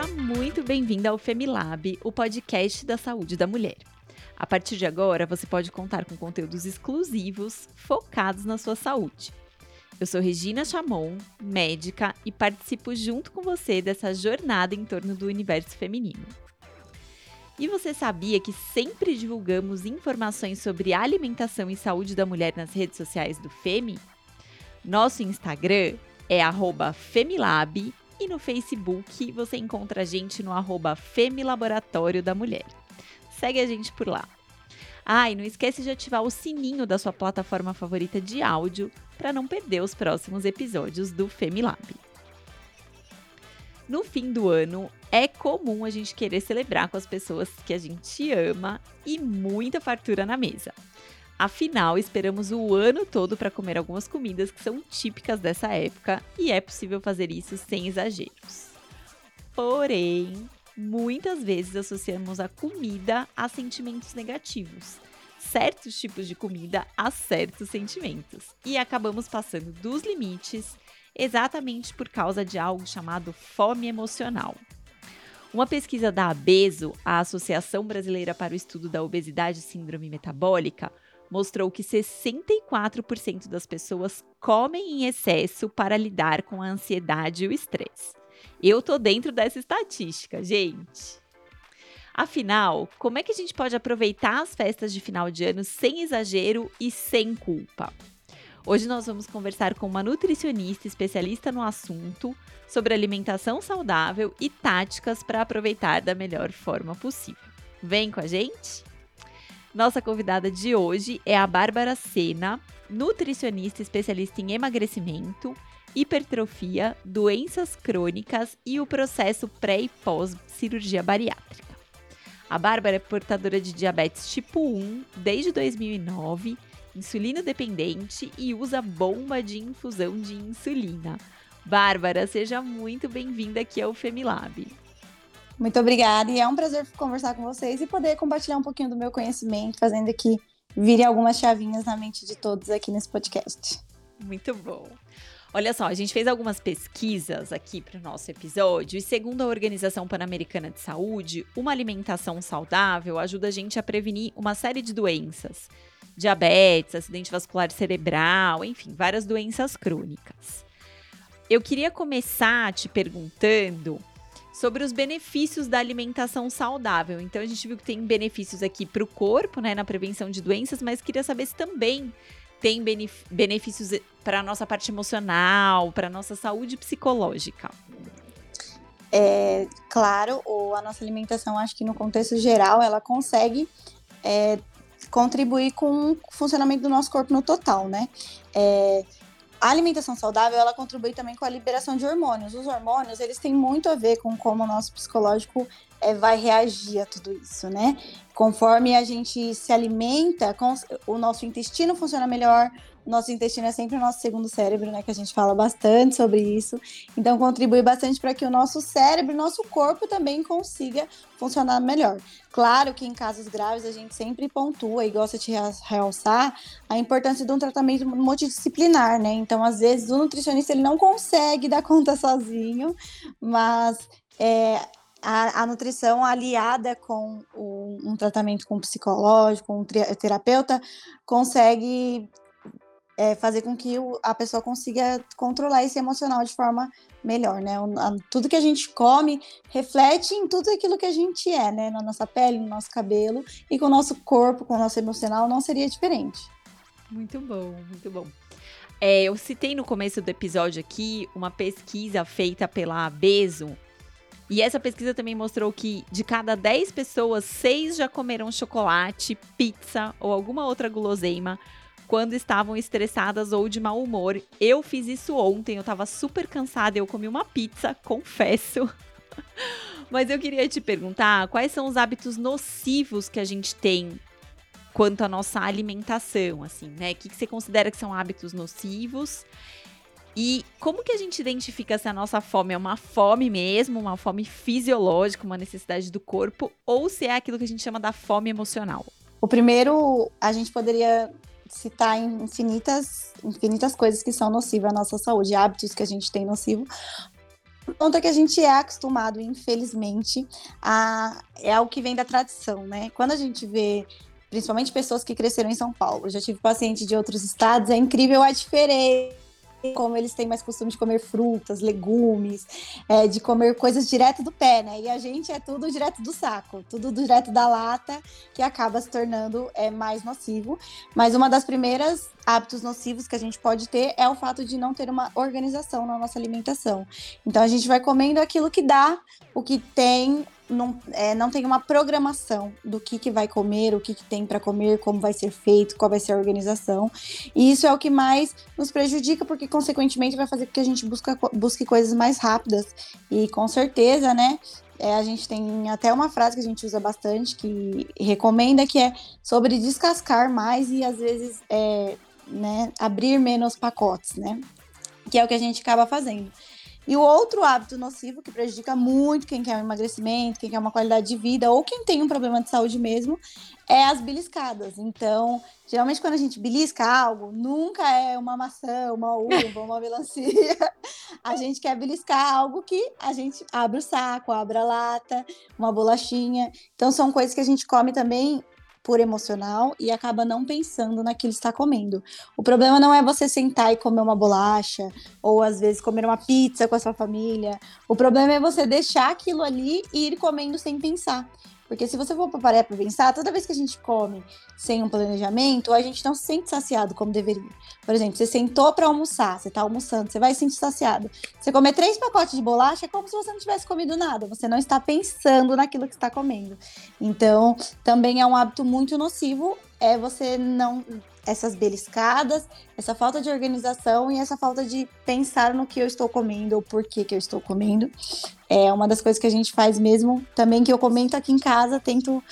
Seja muito bem-vinda ao Femilab, o podcast da saúde da mulher. A partir de agora, você pode contar com conteúdos exclusivos focados na sua saúde. Eu sou Regina Chamon, médica, e participo junto com você dessa jornada em torno do universo feminino. E você sabia que sempre divulgamos informações sobre alimentação e saúde da mulher nas redes sociais do Femi? Nosso Instagram é Femilab e no Facebook você encontra a gente no arroba Femilaboratório da Mulher. Segue a gente por lá. Ah, e não esquece de ativar o sininho da sua plataforma favorita de áudio para não perder os próximos episódios do Femilab. No fim do ano, é comum a gente querer celebrar com as pessoas que a gente ama e muita fartura na mesa. Afinal, esperamos o ano todo para comer algumas comidas que são típicas dessa época e é possível fazer isso sem exageros. Porém, muitas vezes associamos a comida a sentimentos negativos, certos tipos de comida a certos sentimentos, e acabamos passando dos limites exatamente por causa de algo chamado fome emocional. Uma pesquisa da ABESO, a Associação Brasileira para o Estudo da Obesidade e Síndrome Metabólica, mostrou que 64% das pessoas comem em excesso para lidar com a ansiedade e o estresse. Eu tô dentro dessa estatística, gente. Afinal, como é que a gente pode aproveitar as festas de final de ano sem exagero e sem culpa? Hoje nós vamos conversar com uma nutricionista especialista no assunto sobre alimentação saudável e táticas para aproveitar da melhor forma possível. Vem com a gente? Nossa convidada de hoje é a Bárbara Sena, nutricionista especialista em emagrecimento, hipertrofia, doenças crônicas e o processo pré e pós cirurgia bariátrica. A Bárbara é portadora de diabetes tipo 1 desde 2009, insulino dependente e usa bomba de infusão de insulina. Bárbara, seja muito bem-vinda aqui ao Femilab. Muito obrigada e é um prazer conversar com vocês e poder compartilhar um pouquinho do meu conhecimento, fazendo que vire algumas chavinhas na mente de todos aqui nesse podcast. Muito bom. Olha só, a gente fez algumas pesquisas aqui para o nosso episódio e, segundo a Organização Pan-Americana de Saúde, uma alimentação saudável ajuda a gente a prevenir uma série de doenças: diabetes, acidente vascular cerebral, enfim, várias doenças crônicas. Eu queria começar te perguntando sobre os benefícios da alimentação saudável. Então a gente viu que tem benefícios aqui para o corpo, né, na prevenção de doenças, mas queria saber se também tem benefícios para a nossa parte emocional, para a nossa saúde psicológica. É, claro, a nossa alimentação, acho que no contexto geral, ela consegue é, contribuir com o funcionamento do nosso corpo no total, né? É, a alimentação saudável, ela contribui também com a liberação de hormônios. Os hormônios, eles têm muito a ver com como o nosso psicológico é, vai reagir a tudo isso, né? Conforme a gente se alimenta, o nosso intestino funciona melhor, nosso intestino é sempre o nosso segundo cérebro, né? Que a gente fala bastante sobre isso. Então, contribui bastante para que o nosso cérebro, nosso corpo também consiga funcionar melhor. Claro que em casos graves a gente sempre pontua e gosta de realçar a importância de um tratamento multidisciplinar, né? Então, às vezes, o nutricionista ele não consegue dar conta sozinho, mas é, a, a, nutrição aliada com o, um tratamento com psicológico, um terapeuta, consegue é, fazer com que o, a pessoa consiga controlar esse emocional de forma melhor, né? O, a, tudo que a gente come reflete em tudo aquilo que a gente é, né? Na nossa pele, no nosso cabelo e com o nosso corpo, com o nosso emocional, não seria diferente. Muito bom, muito bom. É, eu citei no começo do episódio aqui uma pesquisa feita pela Abeso, e essa pesquisa também mostrou que de cada 10 pessoas, 6 já comeram chocolate, pizza ou alguma outra guloseima quando estavam estressadas ou de mau humor. Eu fiz isso ontem, eu tava super cansada, eu comi uma pizza, confesso. Mas eu queria te perguntar quais são os hábitos nocivos que a gente tem quanto à nossa alimentação, assim, né? O que, que você considera que são hábitos nocivos? E como que a gente identifica se a nossa fome é uma fome mesmo, uma fome fisiológica, uma necessidade do corpo, ou se é aquilo que a gente chama da fome emocional? O primeiro, a gente poderia citar infinitas, infinitas coisas que são nocivas à nossa saúde, hábitos que a gente tem nocivo. conta que a gente é acostumado, infelizmente, a é algo que vem da tradição, né? Quando a gente vê principalmente pessoas que cresceram em São Paulo, já tive paciente de outros estados, é incrível a diferença como eles têm mais costume de comer frutas, legumes, é, de comer coisas direto do pé, né? E a gente é tudo direto do saco, tudo direto da lata, que acaba se tornando é, mais nocivo. Mas uma das primeiras hábitos nocivos que a gente pode ter é o fato de não ter uma organização na nossa alimentação. Então a gente vai comendo aquilo que dá, o que tem, não, é, não tem uma programação do que, que vai comer, o que, que tem para comer, como vai ser feito, qual vai ser a organização. E isso é o que mais nos prejudica, porque, consequentemente, vai fazer com que a gente busca, busque coisas mais rápidas. E com certeza, né? É, a gente tem até uma frase que a gente usa bastante, que recomenda, que é sobre descascar mais e às vezes é, né, abrir menos pacotes, né? Que é o que a gente acaba fazendo. E o outro hábito nocivo que prejudica muito quem quer um emagrecimento, quem quer uma qualidade de vida ou quem tem um problema de saúde mesmo, é as beliscadas. Então, geralmente quando a gente belisca algo, nunca é uma maçã, uma uva, uma melancia. A gente quer beliscar algo que a gente abre o saco, abre a lata, uma bolachinha. Então, são coisas que a gente come também por emocional e acaba não pensando naquilo que está comendo. O problema não é você sentar e comer uma bolacha, ou às vezes comer uma pizza com a sua família. O problema é você deixar aquilo ali e ir comendo sem pensar. Porque se você for parar para pensar, toda vez que a gente come sem um planejamento, a gente não se sente saciado como deveria. Por exemplo, você sentou para almoçar, você está almoçando, você vai se sentir saciado. Você comer três pacotes de bolacha é como se você não tivesse comido nada. Você não está pensando naquilo que está comendo. Então, também é um hábito muito nocivo é você não essas beliscadas, essa falta de organização e essa falta de pensar no que eu estou comendo ou por que, que eu estou comendo. É uma das coisas que a gente faz mesmo, também que eu comento aqui em casa, tento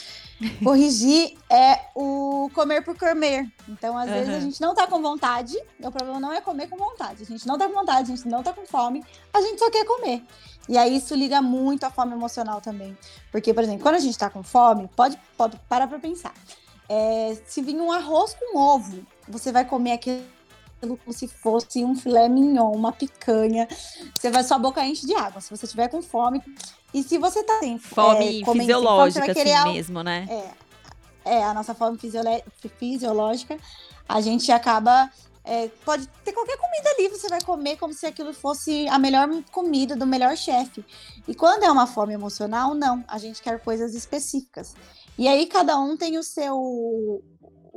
corrigir, é o comer por comer. Então, às uhum. vezes, a gente não tá com vontade, o problema não é comer com vontade. A gente não tá com vontade, a gente não tá com fome, a gente só quer comer. E aí isso liga muito à fome emocional também. Porque, por exemplo, quando a gente tá com fome, pode, pode parar pra pensar. É, se vir um arroz com ovo, você vai comer aquilo como se fosse um filé mignon, uma picanha. Você vai, sua boca enche de água. Se você tiver com fome. E se você tá sem fome é, fisiológica, fome, assim mesmo, né? É, é, a nossa fome fisiológica, a gente acaba. É, pode ter qualquer comida ali, você vai comer como se aquilo fosse a melhor comida do melhor chefe. E quando é uma fome emocional, não. A gente quer coisas específicas. E aí cada um tem o seu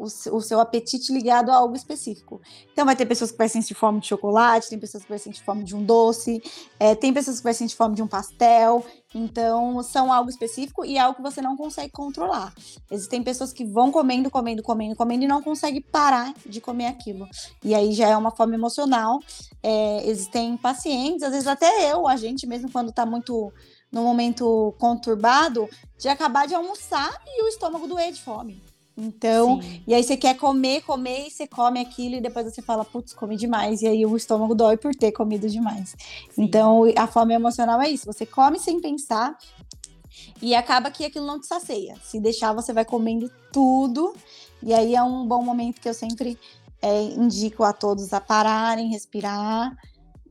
o, seu apetite ligado a algo específico. Então, vai ter pessoas que vai sentir fome de chocolate, tem pessoas que vai sentir fome de um doce, é, tem pessoas que vai sentir fome de um pastel. Então, são algo específico e é algo que você não consegue controlar. Existem pessoas que vão comendo, comendo, comendo, comendo e não conseguem parar de comer aquilo. E aí já é uma fome emocional. É, existem pacientes, às vezes até eu, a gente mesmo, quando tá muito no momento conturbado, de acabar de almoçar e o estômago doer de fome. Então, Sim. e aí você quer comer, comer, e você come aquilo, e depois você fala, putz, comi demais, e aí o estômago dói por ter comido demais. Sim. Então, a fome emocional é isso, você come sem pensar, e acaba que aquilo não te sacia. Se deixar, você vai comendo tudo, e aí é um bom momento que eu sempre é, indico a todos a pararem, respirar,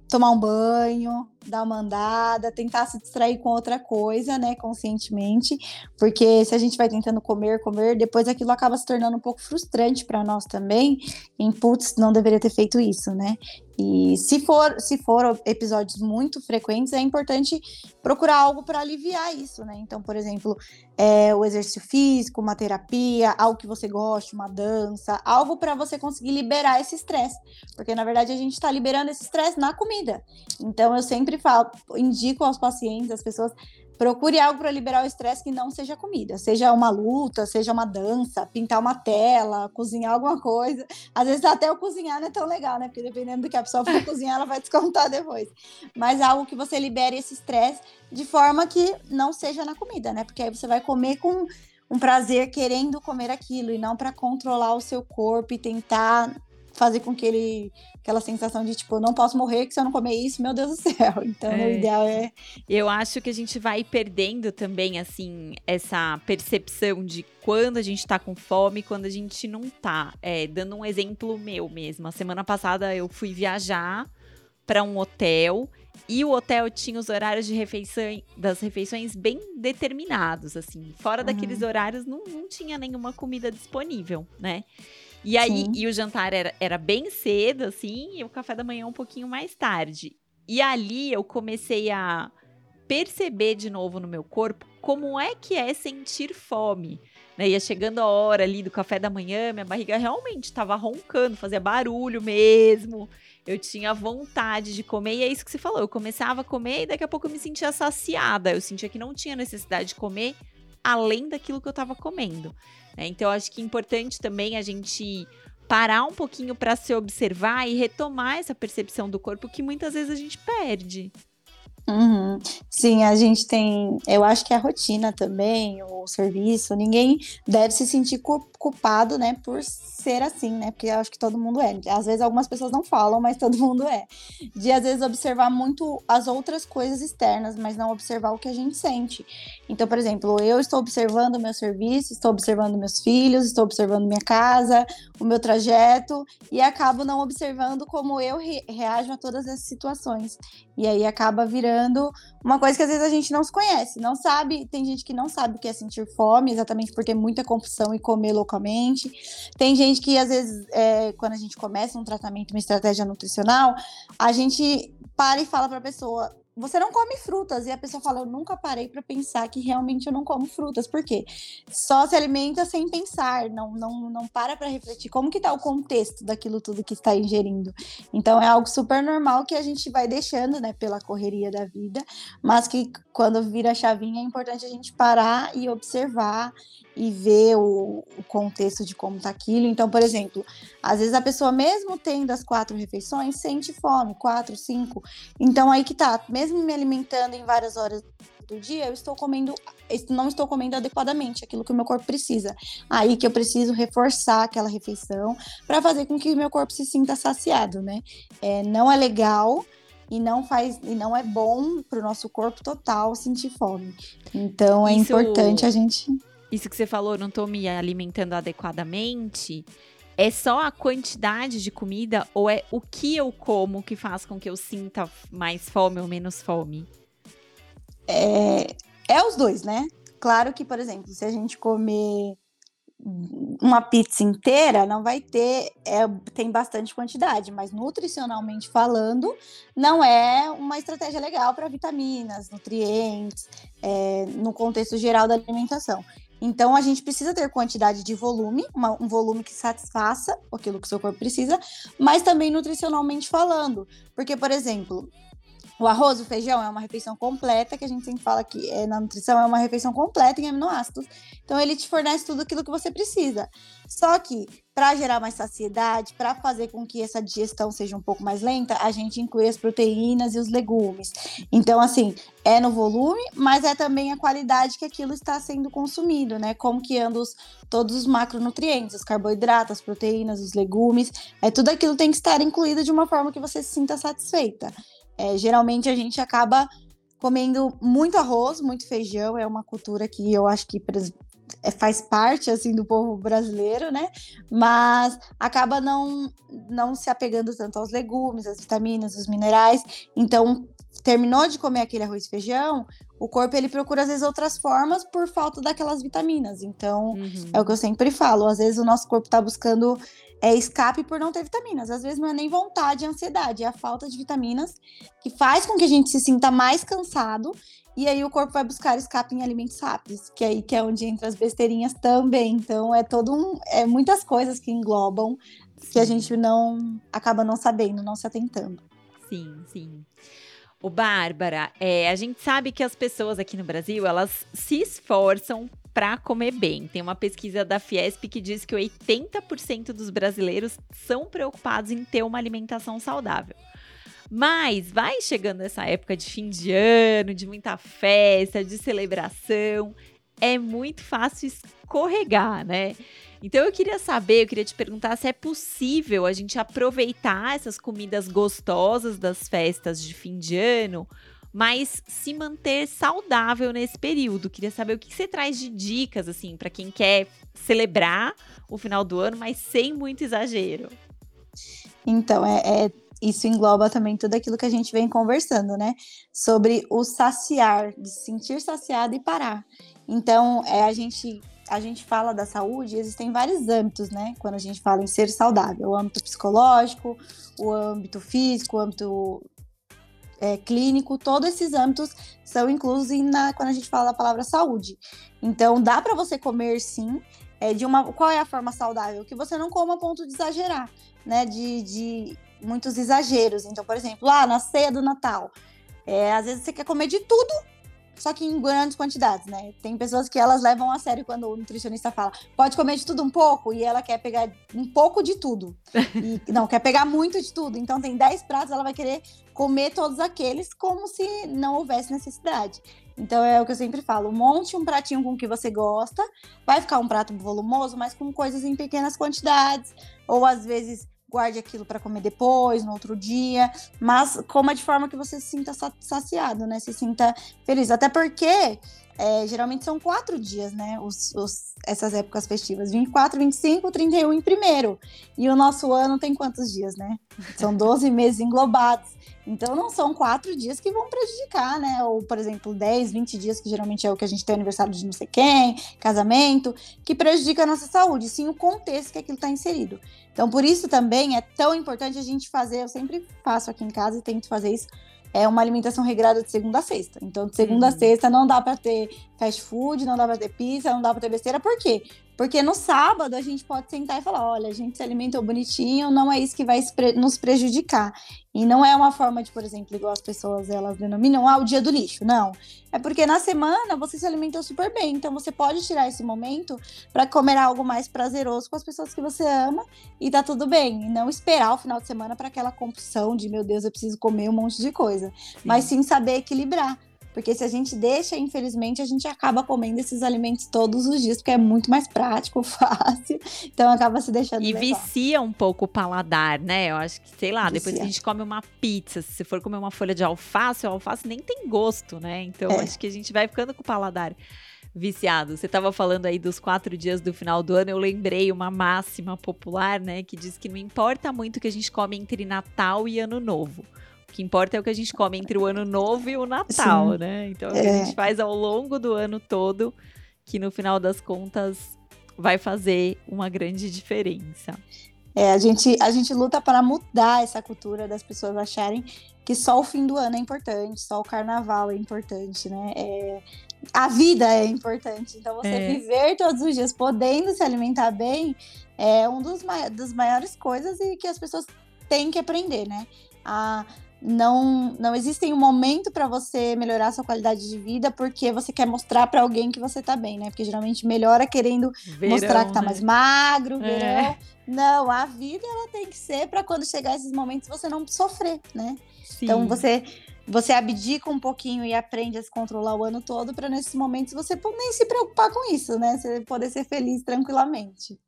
tomar um banho, dar uma andada, tentar se distrair com outra coisa, né, conscientemente, porque se a gente vai tentando comer, comer, depois aquilo acaba se tornando um pouco frustrante para nós também. Em putz, não deveria ter feito isso, né? E se for, se for episódios muito frequentes, é importante procurar algo para aliviar isso, né? Então, por exemplo, é, o exercício físico, uma terapia, algo que você goste, uma dança, algo para você conseguir liberar esse estresse, porque na verdade a gente está liberando esse estresse na comida. Então, eu sempre falo, indico aos pacientes, às pessoas, procure algo para liberar o estresse que não seja comida, seja uma luta, seja uma dança, pintar uma tela, cozinhar alguma coisa. Às vezes até o cozinhar não é tão legal, né? Porque dependendo do que a pessoa for cozinhar, ela vai descontar depois. Mas algo que você libere esse estresse de forma que não seja na comida, né? Porque aí você vai comer com um prazer querendo comer aquilo e não para controlar o seu corpo e tentar fazer com que ele aquela sensação de tipo, não posso morrer que se eu não comer isso, meu Deus do céu. Então, é. o ideal é Eu acho que a gente vai perdendo também assim essa percepção de quando a gente tá com fome, quando a gente não tá. É, dando um exemplo meu mesmo. A semana passada eu fui viajar para um hotel e o hotel tinha os horários de refeição, das refeições bem determinados, assim. Fora uhum. daqueles horários não, não tinha nenhuma comida disponível, né? E aí, Sim. e o jantar era, era bem cedo, assim, e o café da manhã um pouquinho mais tarde. E ali eu comecei a perceber de novo no meu corpo como é que é sentir fome. Né? Ia chegando a hora ali do café da manhã, minha barriga realmente estava roncando, fazia barulho mesmo eu tinha vontade de comer, e é isso que você falou. Eu começava a comer e daqui a pouco eu me sentia saciada. Eu sentia que não tinha necessidade de comer além daquilo que eu estava comendo. Né? Então, acho que é importante também a gente parar um pouquinho para se observar e retomar essa percepção do corpo que muitas vezes a gente perde. Uhum. Sim, a gente tem. Eu acho que a rotina também, o serviço, ninguém deve se sentir culpado, né, por ser assim, né? Porque eu acho que todo mundo é. Às vezes algumas pessoas não falam, mas todo mundo é. De às vezes observar muito as outras coisas externas, mas não observar o que a gente sente. Então, por exemplo, eu estou observando o meu serviço, estou observando meus filhos, estou observando minha casa, o meu trajeto, e acabo não observando como eu re reajo a todas essas situações. E aí acaba virando uma coisa que às vezes a gente não se conhece, não sabe. Tem gente que não sabe o que é sentir fome, exatamente porque é muita compulsão e comer loucamente. Tem gente que, às vezes, é, quando a gente começa um tratamento, uma estratégia nutricional, a gente para e fala para a pessoa: você não come frutas. E a pessoa fala, eu nunca parei para pensar que realmente eu não como frutas. Por quê? Só se alimenta sem pensar, não, não, não para para refletir como que tá o contexto daquilo tudo que está ingerindo. Então é algo super normal que a gente vai deixando, né, pela correria da vida, mas que quando vira a chavinha é importante a gente parar e observar e ver o, o contexto de como tá aquilo. Então, por exemplo, às vezes a pessoa, mesmo tendo as quatro refeições, sente fome, quatro, cinco. Então, aí que tá, mesmo me alimentando em várias horas do dia, eu estou comendo, não estou comendo adequadamente aquilo que o meu corpo precisa. Aí que eu preciso reforçar aquela refeição para fazer com que o meu corpo se sinta saciado, né? É, não é legal e não faz e não é bom para o nosso corpo total sentir fome. Então é Isso... importante a gente isso que você falou, não estou me alimentando adequadamente, é só a quantidade de comida ou é o que eu como que faz com que eu sinta mais fome ou menos fome? É, é os dois, né? Claro que, por exemplo, se a gente comer uma pizza inteira não vai ter, é, tem bastante quantidade, mas nutricionalmente falando, não é uma estratégia legal para vitaminas, nutrientes, é, no contexto geral da alimentação. Então, a gente precisa ter quantidade de volume, uma, um volume que satisfaça aquilo que o seu corpo precisa, mas também nutricionalmente falando. Porque, por exemplo, o arroz, o feijão é uma refeição completa, que a gente sempre fala que é, na nutrição é uma refeição completa em aminoácidos. Então ele te fornece tudo aquilo que você precisa. Só que para gerar mais saciedade, para fazer com que essa digestão seja um pouco mais lenta, a gente inclui as proteínas e os legumes. Então assim, é no volume, mas é também a qualidade que aquilo está sendo consumido, né? Como que andam os, todos os macronutrientes, os carboidratos, as proteínas, os legumes, é tudo aquilo tem que estar incluído de uma forma que você se sinta satisfeita. É, geralmente a gente acaba comendo muito arroz, muito feijão, é uma cultura que eu acho que é, faz parte assim do povo brasileiro, né? Mas acaba não não se apegando tanto aos legumes, às vitaminas, os minerais. Então, terminou de comer aquele arroz e feijão, o corpo ele procura às vezes outras formas por falta daquelas vitaminas. Então, uhum. é o que eu sempre falo, às vezes o nosso corpo está buscando é escape por não ter vitaminas. Às vezes não é nem vontade, é ansiedade, é a falta de vitaminas que faz com que a gente se sinta mais cansado e aí o corpo vai buscar escape em alimentos rápidos, que é aí que é onde entra as besteirinhas também. Então é todo um, é muitas coisas que englobam que a gente não acaba não sabendo, não se atentando. Sim, sim. O Bárbara, é, a gente sabe que as pessoas aqui no Brasil, elas se esforçam para comer bem. Tem uma pesquisa da Fiesp que diz que 80% dos brasileiros são preocupados em ter uma alimentação saudável. Mas vai chegando essa época de fim de ano, de muita festa, de celebração, é muito fácil escorregar, né? Então eu queria saber, eu queria te perguntar se é possível a gente aproveitar essas comidas gostosas das festas de fim de ano mas se manter saudável nesse período. Queria saber o que você traz de dicas, assim, para quem quer celebrar o final do ano, mas sem muito exagero. Então, é, é isso engloba também tudo aquilo que a gente vem conversando, né? Sobre o saciar, de sentir saciado e parar. Então, é, a gente a gente fala da saúde, existem vários âmbitos, né? Quando a gente fala em ser saudável, o âmbito psicológico, o âmbito físico, o âmbito é, clínico, todos esses âmbitos são inclusos na, quando a gente fala da palavra saúde. Então, dá para você comer sim, é, de uma. Qual é a forma saudável? Que você não coma a ponto de exagerar, né? De, de muitos exageros. Então, por exemplo, lá na ceia do Natal, é, às vezes você quer comer de tudo só que em grandes quantidades, né? Tem pessoas que elas levam a sério quando o nutricionista fala, pode comer de tudo um pouco, e ela quer pegar um pouco de tudo. E, não, quer pegar muito de tudo. Então tem 10 pratos, ela vai querer comer todos aqueles como se não houvesse necessidade. Então é o que eu sempre falo: monte um pratinho com o que você gosta, vai ficar um prato volumoso, mas com coisas em pequenas quantidades, ou às vezes guarde aquilo para comer depois, no outro dia, mas coma de forma que você se sinta saciado, né? Se sinta feliz. Até porque é, geralmente são quatro dias, né? Os, os, essas épocas festivas: 24, 25, 31 em primeiro. E o nosso ano tem quantos dias, né? São 12 meses englobados. Então não são quatro dias que vão prejudicar, né? Ou, por exemplo, 10, 20 dias, que geralmente é o que a gente tem aniversário de não sei quem, casamento, que prejudica a nossa saúde, sim o contexto que aquilo está inserido. Então, por isso também é tão importante a gente fazer, eu sempre faço aqui em casa e tento fazer isso, é uma alimentação regrada de segunda a sexta. Então, de segunda uhum. a sexta não dá para ter fast food, não dá para ter pizza, não dá para ter besteira. Por quê? Porque no sábado a gente pode sentar e falar: olha, a gente se alimentou bonitinho, não é isso que vai nos prejudicar. E não é uma forma de, por exemplo, igual as pessoas elas denominam, ah, o dia do lixo. Não. É porque na semana você se alimentou super bem. Então você pode tirar esse momento para comer algo mais prazeroso com as pessoas que você ama e tá tudo bem. E não esperar o final de semana para aquela compulsão de, meu Deus, eu preciso comer um monte de coisa. Sim. Mas sim saber equilibrar. Porque se a gente deixa, infelizmente, a gente acaba comendo esses alimentos todos os dias, porque é muito mais prático, fácil. Então acaba se deixando. E levar. vicia um pouco o paladar, né? Eu acho que, sei lá, vicia. depois que a gente come uma pizza, se for comer uma folha de alface, o alface nem tem gosto, né? Então é. acho que a gente vai ficando com o paladar viciado. Você estava falando aí dos quatro dias do final do ano, eu lembrei uma máxima popular, né? Que diz que não importa muito o que a gente come entre Natal e Ano Novo. O que importa é o que a gente come entre o ano novo e o Natal, Sim. né? Então, é o que a gente é. faz ao longo do ano todo, que no final das contas vai fazer uma grande diferença. É, a gente, a gente luta para mudar essa cultura das pessoas acharem que só o fim do ano é importante, só o carnaval é importante, né? É, a vida é importante. Então, você é. viver todos os dias podendo se alimentar bem é um dos, das maiores coisas e que as pessoas têm que aprender, né? A, não não existe um momento para você melhorar a sua qualidade de vida porque você quer mostrar para alguém que você tá bem, né? Porque geralmente melhora querendo verão, mostrar que tá né? mais magro, é. verão. É. Não, a vida ela tem que ser para quando chegar esses momentos você não sofrer, né? Sim. Então você você abdica um pouquinho e aprende a se controlar o ano todo para nesses momentos você nem se preocupar com isso, né? Você poder ser feliz tranquilamente.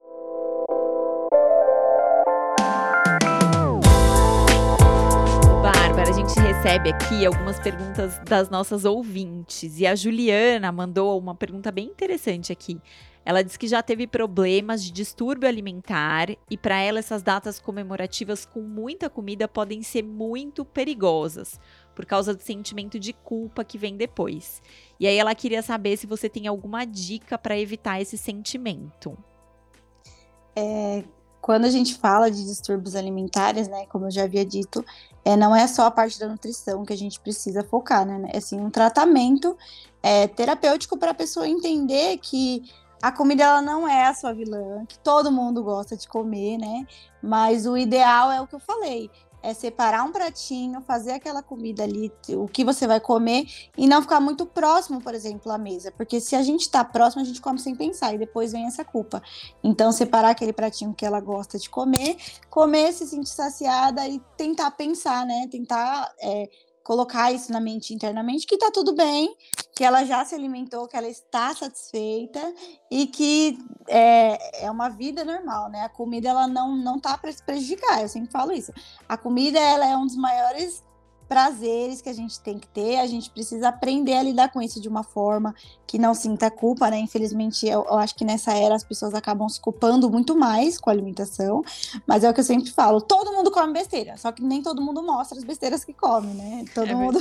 Gente recebe aqui algumas perguntas das nossas ouvintes. E a Juliana mandou uma pergunta bem interessante aqui. Ela diz que já teve problemas de distúrbio alimentar e para ela essas datas comemorativas com muita comida podem ser muito perigosas por causa do sentimento de culpa que vem depois. E aí ela queria saber se você tem alguma dica para evitar esse sentimento. É, quando a gente fala de distúrbios alimentares, né, como eu já havia dito, é, não é só a parte da nutrição que a gente precisa focar, né? É assim, um tratamento é, terapêutico para a pessoa entender que a comida ela não é a sua vilã, que todo mundo gosta de comer, né? Mas o ideal é o que eu falei, é separar um pratinho, fazer aquela comida ali, o que você vai comer, e não ficar muito próximo, por exemplo, à mesa. Porque se a gente tá próximo, a gente come sem pensar, e depois vem essa culpa. Então, separar aquele pratinho que ela gosta de comer, comer, se sentir saciada e tentar pensar, né? Tentar. É, colocar isso na mente internamente que tá tudo bem, que ela já se alimentou, que ela está satisfeita e que é, é uma vida normal, né? A comida ela não não tá para se prejudicar, eu sempre falo isso. A comida ela é um dos maiores prazeres que a gente tem que ter, a gente precisa aprender a lidar com isso de uma forma que não sinta culpa, né? Infelizmente, eu, eu, acho que nessa era as pessoas acabam se culpando muito mais com a alimentação, mas é o que eu sempre falo: todo mundo come besteira, só que nem todo mundo mostra as besteiras que come, né? Todo é mundo.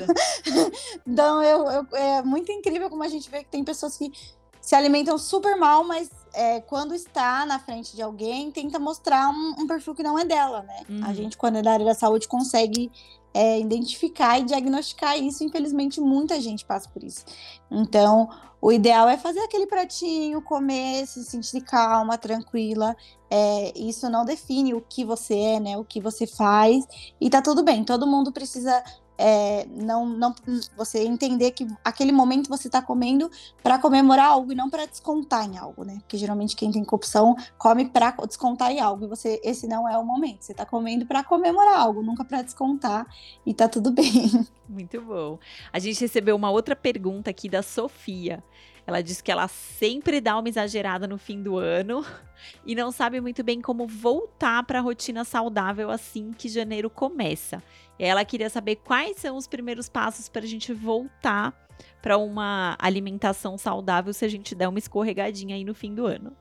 então, eu, eu, é muito incrível como a gente vê que tem pessoas que se alimentam super mal, mas é, quando está na frente de alguém, tenta mostrar um, um perfil que não é dela, né? Uhum. A gente, quando é da área da saúde, consegue é, identificar e diagnosticar isso. Infelizmente, muita gente passa por isso. Então, o ideal é fazer aquele pratinho, comer, se sentir calma, tranquila. É, isso não define o que você é, né? O que você faz. E tá tudo bem. Todo mundo precisa é, não, não você entender que aquele momento você está comendo para comemorar algo e não para descontar em algo, né? Porque geralmente quem tem corrupção come para descontar em algo e você esse não é o momento. Você está comendo para comemorar algo, nunca para descontar e tá tudo bem. Muito bom. A gente recebeu uma outra pergunta aqui da Sofia. Ela diz que ela sempre dá uma exagerada no fim do ano e não sabe muito bem como voltar para a rotina saudável assim que janeiro começa. Ela queria saber quais são os primeiros passos para a gente voltar para uma alimentação saudável se a gente der uma escorregadinha aí no fim do ano.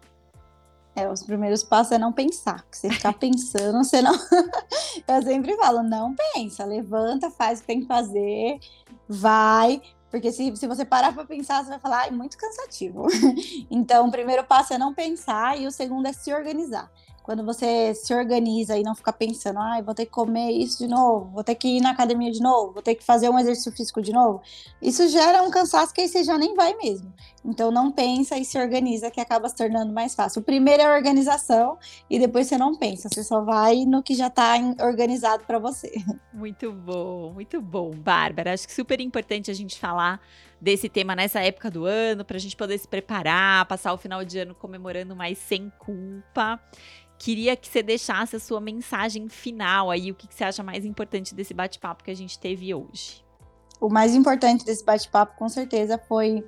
É, os primeiros passos é não pensar. Que você ficar pensando, você não. Eu sempre falo, não pensa, levanta, faz o que tem que fazer, vai. Porque se, se você parar para pensar, você vai falar, é muito cansativo. então, o primeiro passo é não pensar e o segundo é se organizar. Quando você se organiza e não fica pensando, ah, vou ter que comer isso de novo, vou ter que ir na academia de novo, vou ter que fazer um exercício físico de novo, isso gera um cansaço que aí você já nem vai mesmo. Então não pensa e se organiza que acaba se tornando mais fácil. O primeiro é a organização e depois você não pensa, você só vai no que já está organizado para você. Muito bom, muito bom, Bárbara. Acho que super importante a gente falar desse tema nessa época do ano, para a gente poder se preparar, passar o final de ano comemorando mais sem culpa. Queria que você deixasse a sua mensagem final aí, o que, que você acha mais importante desse bate-papo que a gente teve hoje. O mais importante desse bate-papo, com certeza, foi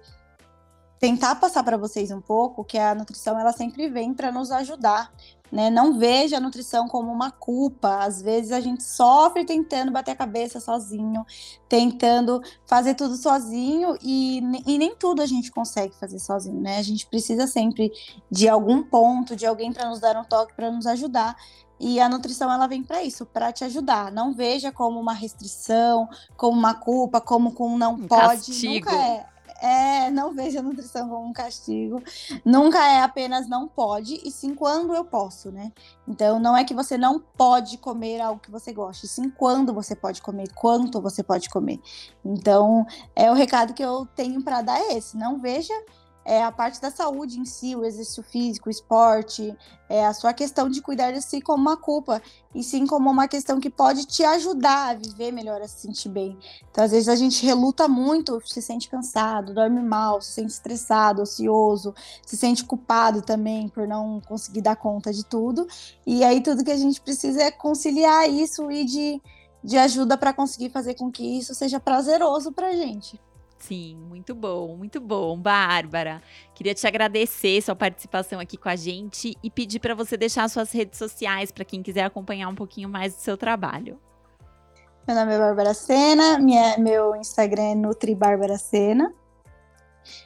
tentar passar para vocês um pouco que a nutrição ela sempre vem para nos ajudar, né? Não veja a nutrição como uma culpa. Às vezes a gente sofre tentando bater a cabeça sozinho, tentando fazer tudo sozinho e, e nem tudo a gente consegue fazer sozinho, né? A gente precisa sempre de algum ponto, de alguém para nos dar um toque, para nos ajudar. E a nutrição ela vem para isso, para te ajudar. Não veja como uma restrição, como uma culpa, como com não um pode. Castigo. Nunca é. É, não veja a nutrição como um castigo. Nunca é apenas não pode, e sim quando eu posso, né? Então, não é que você não pode comer algo que você goste, sim quando você pode comer, quanto você pode comer. Então, é o recado que eu tenho para dar é esse. Não veja é, a parte da saúde em si, o exercício físico, o esporte, é, a sua questão de cuidar de si como uma culpa, e sim como uma questão que pode te ajudar a viver melhor, a se sentir bem. Então, às vezes, a gente reluta muito, se sente cansado, dorme mal, se sente estressado, ocioso, se sente culpado também por não conseguir dar conta de tudo. E aí, tudo que a gente precisa é conciliar isso e de, de ajuda para conseguir fazer com que isso seja prazeroso para gente. Sim, muito bom, muito bom, Bárbara. Queria te agradecer sua participação aqui com a gente e pedir para você deixar suas redes sociais para quem quiser acompanhar um pouquinho mais do seu trabalho. Meu nome é Bárbara Sena, minha, meu Instagram é Nutri Bárbara Sena.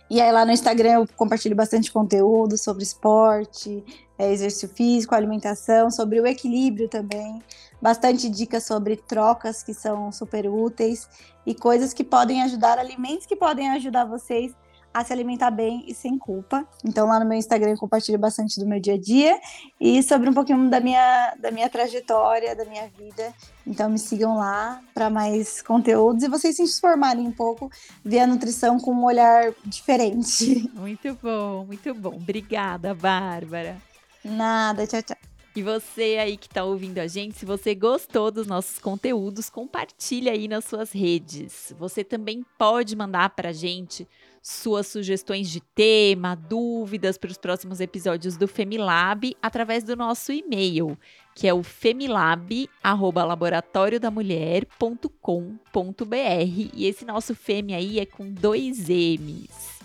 E aí lá no Instagram eu compartilho bastante conteúdo sobre esporte, é, exercício físico, alimentação, sobre o equilíbrio também bastante dicas sobre trocas que são super úteis e coisas que podem ajudar, alimentos que podem ajudar vocês a se alimentar bem e sem culpa. Então lá no meu Instagram eu compartilho bastante do meu dia a dia e sobre um pouquinho da minha, da minha trajetória, da minha vida. Então me sigam lá para mais conteúdos e vocês se transformarem um pouco, ver a nutrição com um olhar diferente. Muito bom, muito bom. Obrigada, Bárbara. Nada, tchau, tchau. E você aí que está ouvindo a gente, se você gostou dos nossos conteúdos, compartilha aí nas suas redes. Você também pode mandar para a gente suas sugestões de tema, dúvidas para os próximos episódios do Femilab através do nosso e-mail, que é o femilab@laboratoriodamulher.com.br. E esse nosso Femi aí é com dois M's.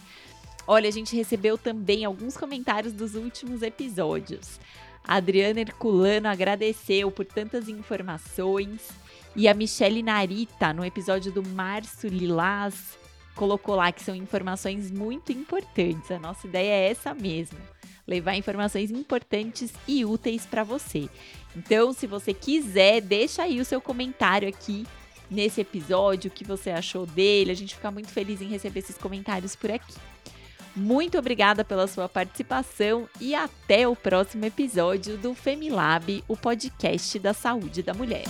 Olha, a gente recebeu também alguns comentários dos últimos episódios. A Adriana Herculano agradeceu por tantas informações E a Michelle Narita, no episódio do Março Lilás, colocou lá que são informações muito importantes. A nossa ideia é essa mesmo levar informações importantes e úteis para você. Então, se você quiser, deixa aí o seu comentário aqui nesse episódio, o que você achou dele. A gente fica muito feliz em receber esses comentários por aqui. Muito obrigada pela sua participação e até o próximo episódio do Femilab, o podcast da saúde da mulher.